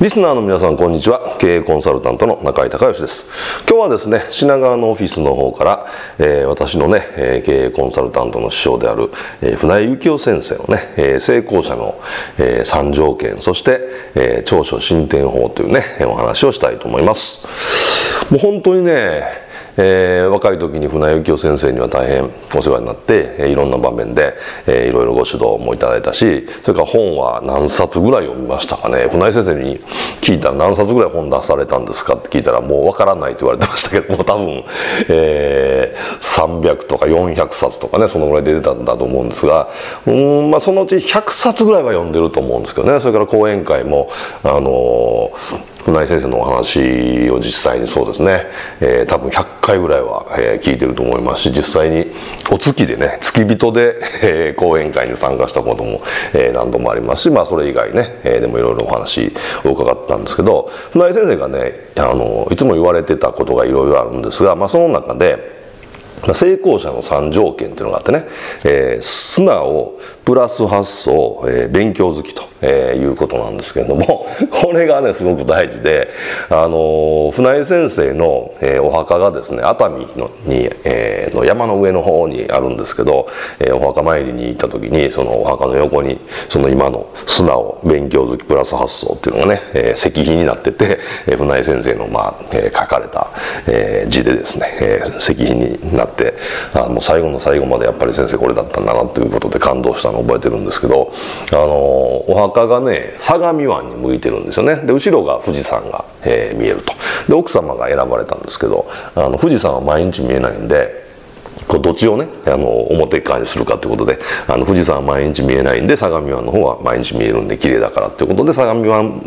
リスナーの皆さんこんにちは。経営コンサルタントの中井隆義です。今日はですね品川のオフィスの方から、えー、私のね、えー、経営コンサルタントの師匠である、えー、船井幸雄先生のね、えー、成功者の、えー、3条件そして、えー、長所進展法というねお話をしたいと思います。もう本当にねえー、若い時に船井幸雄先生には大変お世話になって、えー、いろんな場面で、えー、いろいろご指導もいただいたしそれから本は何冊ぐらい読みましたかね。船井先生に聞いたら何冊ぐらい本出されたんですかって聞いたらもうわからないと言われてましたけども 多分、えー、300とか400冊とかねそのぐらい出てたんだと思うんですがうん、まあ、そのうち100冊ぐらいは読んでると思うんですけどね。それから講演会もあのー内先生のお話を実際にそうですね、えー、多分100回ぐらいは、えー、聞いてると思いますし実際にお月でね付き人で、えー、講演会に参加したことも、えー、何度もありますし、まあ、それ以外ね、えー、でもいろいろお話を伺ったんですけど船井先生がねあのいつも言われてたことがいろいろあるんですが、まあ、その中で成功者の3条件っていうのがあってね、えー、素直プラス発想、えー、勉強好きと、えー、いうことなんですけれども これがねすごく大事であの船井先生の、えー、お墓がですね熱海のに、えー、の山の上の方にあるんですけど、えー、お墓参りに行った時にそのお墓の横にその今の素直勉強好きプラス発想っていうのがね、えー、石碑になってて、えー、船井先生の、まあえー、書かれた、えー、字でですね、えー、石碑になってってあもう最後の最後までやっぱり先生これだったんだなということで感動したの覚えてるんですけどあのお墓がね相模湾に向いてるんですよね。で後ろが富士山が、えー、見えると。で奥様が選ばれたんですけどあの富士山は毎日見えないんでこうどっちをねあの表側にするかということであの富士山は毎日見えないんで相模湾の方は毎日見えるんで綺麗だからということで相模湾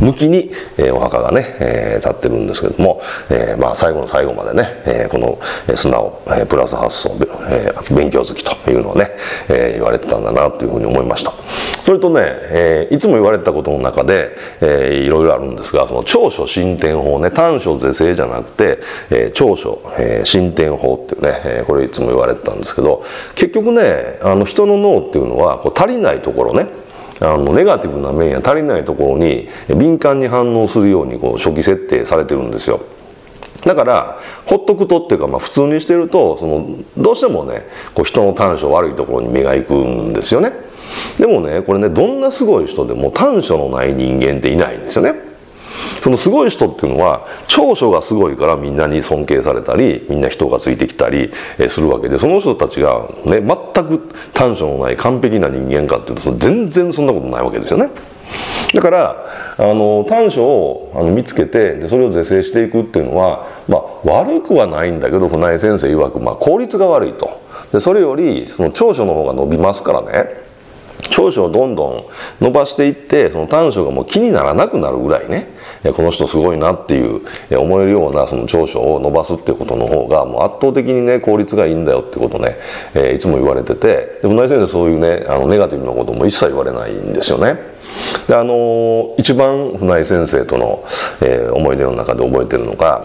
向きに、え、お墓がね、え、立ってるんですけども、え、まあ最後の最後までね、え、この素直、え、プラス発想、え、勉強好きというのをね、え、言われてたんだなというふうに思いました。それとね、え、いつも言われたことの中で、えー、いろいろあるんですがその長所進展法ね短所是正じゃなくて、え、長所、え、進展法っていうね、えこれいつも言われてたんですけど結局ねあの人の脳っていうのはこう足りないところねあのネガティブな面や足りないところに敏感に反応するようにこう初期設定されてるんですよ。だからほっとくとっていうか、まあ、普通にしてるとそのどうしてもねこう人の短所悪いところに目がいくんですよね。でもねこれねどんなすごい人でも短所のない人間っていないんですよねそのすごい人っていうのは長所がすごいからみんなに尊敬されたりみんな人がついてきたりするわけでその人たちが、ね、全く短所のない完璧な人間かっていうと全然そんなことないわけですよね。だからあの短所をあの見つけてでそれを是正していくっていうのは、まあ、悪くはないんだけど船井先生曰く、まあ、効率が悪いと。でそれよりその長所の方が伸びますからね。長所をどんどん伸ばしていってその短所がもう気にならなくなるぐらいね。この人すごいなっていう思えるようなその長所を伸ばすってことの方がもう圧倒的にね効率がいいんだよってことね、え、いつも言われててで船井先生そういうねあのネガティブなことも一切言われないんですよね。であの一番船井先生との、え、思い出の中で覚えてるのが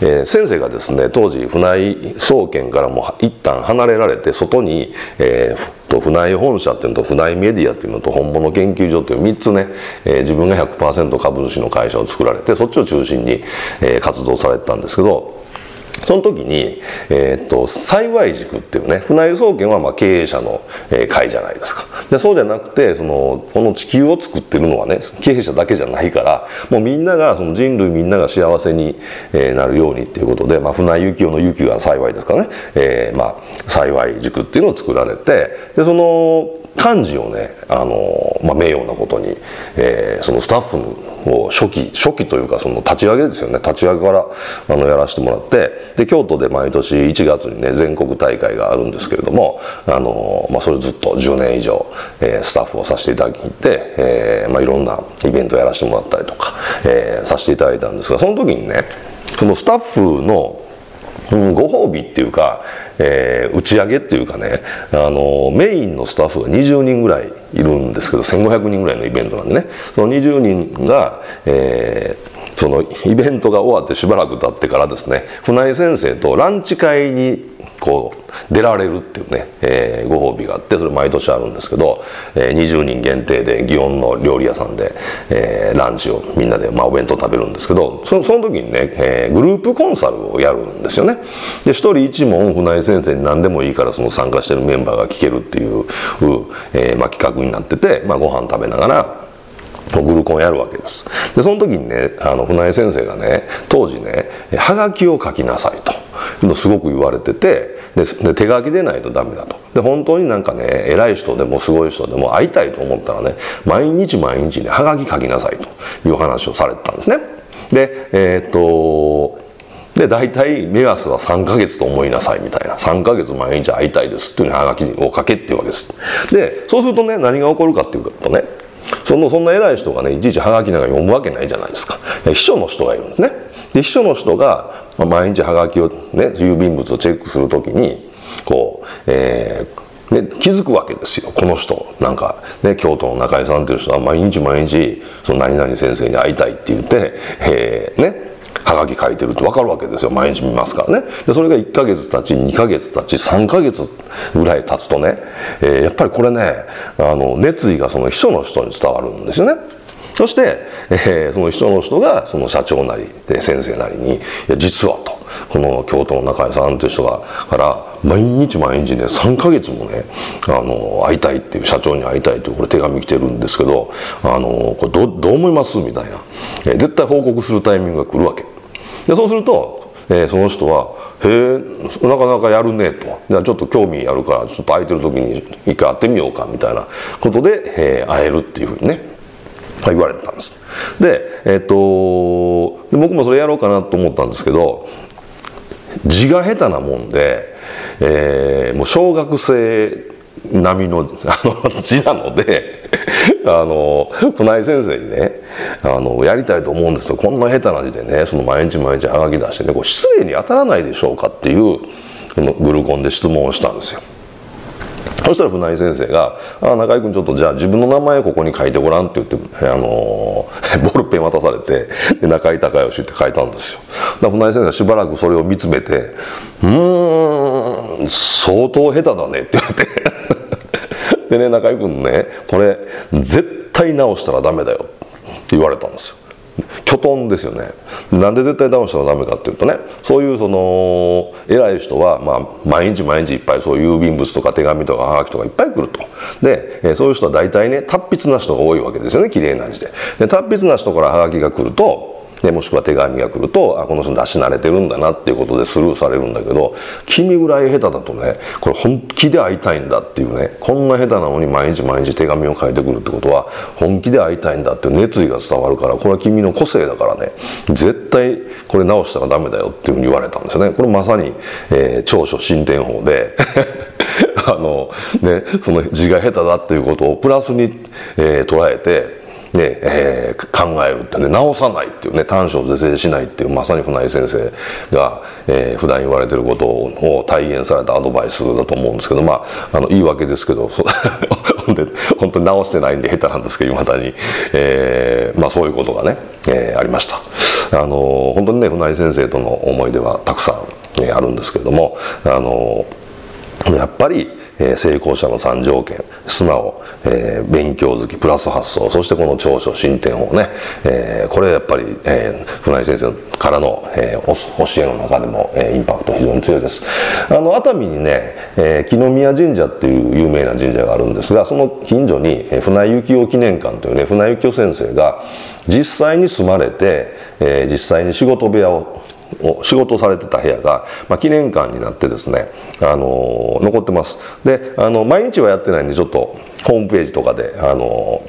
えー、先生がですね当時船井総研からも一旦離れられて外に、えー、と船井本社っていうのと船井メディアっていうのと本物研究所っていう3つね、えー、自分が100%株主の会社を作られてそっちを中心に、えー、活動されてたんですけどその時に、えー、っと、幸い塾っていうね、船井総研はまあ経営者の会じゃないですか。でそうじゃなくて、その、この地球を作ってるのはね、経営者だけじゃないから、もうみんなが、その人類みんなが幸せになるようにっていうことで、まあ、船井幸雄の幸が幸いですかね、えー、まあ、幸い塾っていうのを作られて、で、その、漢字をね、あの、まあ、名誉なことに、えー、そのスタッフを初期、初期というかその立ち上げですよね、立ち上げからあのやらせてもらって、で、京都で毎年1月にね、全国大会があるんですけれども、あの、まあ、それずっと10年以上、えー、スタッフをさせていただきに行って、えー、まあ、いろんなイベントをやらせてもらったりとか、えー、させていただいたんですが、その時にね、そのスタッフのご褒美っていうか、えー、打ち上げっていうかね、あの、メインのスタッフが20人ぐらいいるんですけど、1500人ぐらいのイベントなんでね、その20人が、えー、そのイベントが終わってしばらく経ってからですね、船井先生とランチ会にこう出られるっていうね、えー、ご褒美があってそれ毎年あるんですけど、えー、20人限定で祇園の料理屋さんで、えー、ランチをみんなで、まあ、お弁当食べるんですけどそその時にね、えー、グループコンサルをやるんですよね。で一人一問船井先生に何でもいいからその参加してるメンバーが聞けるっていう、えーまあ、企画になってて、まあ、ご飯食べながらグルコンやるわけです。で、その時にね、あの、船井先生がね、当時ね、はがきを書きなさいと。すごく言われててで手書きでないとダメだと。で本当になんかね偉い人でもすごい人でも会いたいと思ったらね毎日毎日ねはがき書きなさいと。いう話をされてたんですね。でえー、っとで大体目安は3ヶ月と思いなさいみたいな。3ヶ月毎日会いたいですっていうにはがきを書けっていうわけです。でそうするとね何が起こるかっていうとねそのそんな偉い人がねいちいちはがきなんか読むわけないじゃないですか。秘書の人がいるんですね。で秘書の人が、毎日はがきをね郵便物をチェックするときにこう、えーね、気づくわけですよ。この人なんか、ね、京都の中井さんっていう人は毎日毎日その何々先生に会いたいって言って、えー、ね。はがき書いてるって分かるわけですよ。毎日見ますからね。でそれが1ヶ月経ち2ヶ月経ち3ヶ月ぐらい経つとね、えー、やっぱりこれねあの熱意がその秘書の人に伝わるんですよね。そして、えー、その秘書の人がその社長なりで先生なりに「いや実は」と。この京都の中井さんという人がから毎日毎日ね3か月もねあの会いたいっていう社長に会いたいっていうこれ手紙来てるんですけどあのこれどどう思います？みたいな、えー、絶対報告するタイミングが来るわけ。でそうすると、えー、その人は「へえなかなかやるね」と「じゃあちょっと興味あるからちょっと空いてる時に一回会ってみようか」みたいな。ことで、えー、会えるっていうふうにね。言われてたんです。でえっ、と僕もそれやろうかなと思ったんですけど字が下手なもんで、えー、もう小学生並みの あの字なので あの船井先生にねあのやりたいと思うんですよ。こんな下手な字でねその毎日毎日はがき出してねこれ失礼に当たらないでしょうかっていうのグルコンで質問をしたんですよ。そしたら船井先生が「あ中居君ちょっとじゃあ自分の名前ここに書いてごらん」って言ってあの ボールペン渡されてで中居隆義って書いたんですよ。だ船井先生がしばらくそれを見つめて「うん相当下手だね」って言われて。でね中居君ねこれ絶対直したらダメだよって言われたんですよ。巨トンですよね。なんで絶対ダウンしたらダメかっていうとねそういうその偉い人は、まあ、毎日毎日いっぱいそういう郵便物とか手紙とかはがきとかいっぱい来ると。で、そういう人は大体ね達筆な人が多いわけですよね綺麗な字で。で達筆な人からはがきが来るとでもしくは手紙が来るとあこの人出し慣れてるんだなっていうことでスルーされるんだけど君ぐらい下手だとねこれ本気で会いたいんだっていうねこんな下手なのに毎日毎日手紙を書いてくるってことは本気で会いたいんだっていう熱意が伝わるからこれは君の個性だからね絶対これ直したらダメだよっていうふうに言われたんですよね。これまさに、えー、長所進展法で あのねその字が下手だっていうことをプラスに、えー、捉えてねえー、考えるってね直さないっていうね短所を是正しないっていうまさに船井先生が、えー、普段言われてることを体現されたアドバイスだと思うんですけどまああの言い訳ですけど で本当に直してないんで下手なんですけどいまだに、えー、まあそういうことがね、えー、ありました。あの本当にね船井先生との思い出はたくさん、ね、あるんですけれどもあのやっぱりえー、成功者の3条件素直、えー、勉強好きプラス発想そしてこの長所進展法ね、えー、これやっぱり、えー、船井先生からの、えー、教えの中でも、えー、インパクト非常に強いです。あの熱海にね、えー、木宮神社っていう有名な神社があるんですがその近所に、えー、船井幸雄記念館というね船井幸雄先生が実際に住まれて、えー、実際に仕事部屋をを仕事されてた部屋が、まあ、記念館になってですね、あの残ってます。であの毎日はやってないんでちょっとホームページとかで、あの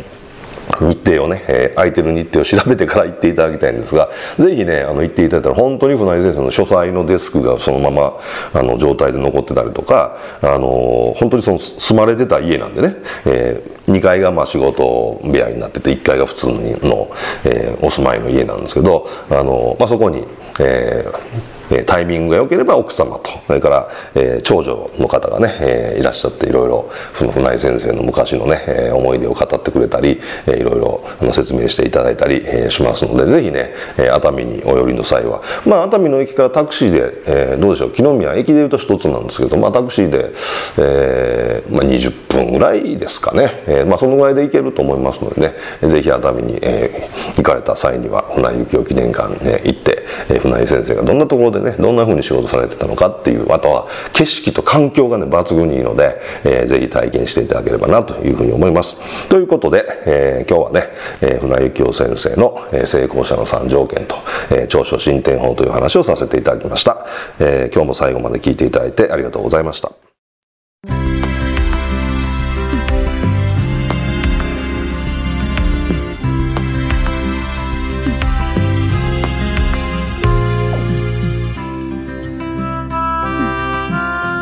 日程をね、えー、空いてる日程を調べてから行っていただきたいんですが、ぜひね、あの、行っていただいたら、本当に船井先生の書斎のデスクがそのまま、あの、状態で残ってたりとか、あの、本当にその、住まれてた家なんでね、えー、2階がまあ仕事部屋になってて、1階が普通の、えー、お住まいの家なんですけど、あの、まあ、そこに、えーえタイミングが良ければ奥様とそれから、えー、長女の方がね、えー、いらっしゃっていろいろその船井先生の昔のね、えー、思い出を語ってくれたり、えー、いろいろあの説明していただいたり、えー、しますのでぜひね、えー、熱海にお寄りの際はまあ熱海の駅からタクシーで、えー、どうでしょう木の宮駅でいうと一つなんですけど、まあ、タクシーで、えーまあ、20分ぐらいですかね、えーまあ、そのぐらいで行けると思いますのでねぜひ熱海に、えー、行かれた際には船井幸雄記念館ね行って、えー、船井先生がどんなところでねどんなふうに仕事されてたのかっていうあとは景色と環境がね抜群にいいので、えー、ぜひ体験していただければなというふうに思います。ということで、えー、今日はね、えー、船井幸雄先生の、え、成功者の3条件と、えー、長所進展法という話をさせていただきました、えー、今日も最後まで聞いていただいてありがとうございました。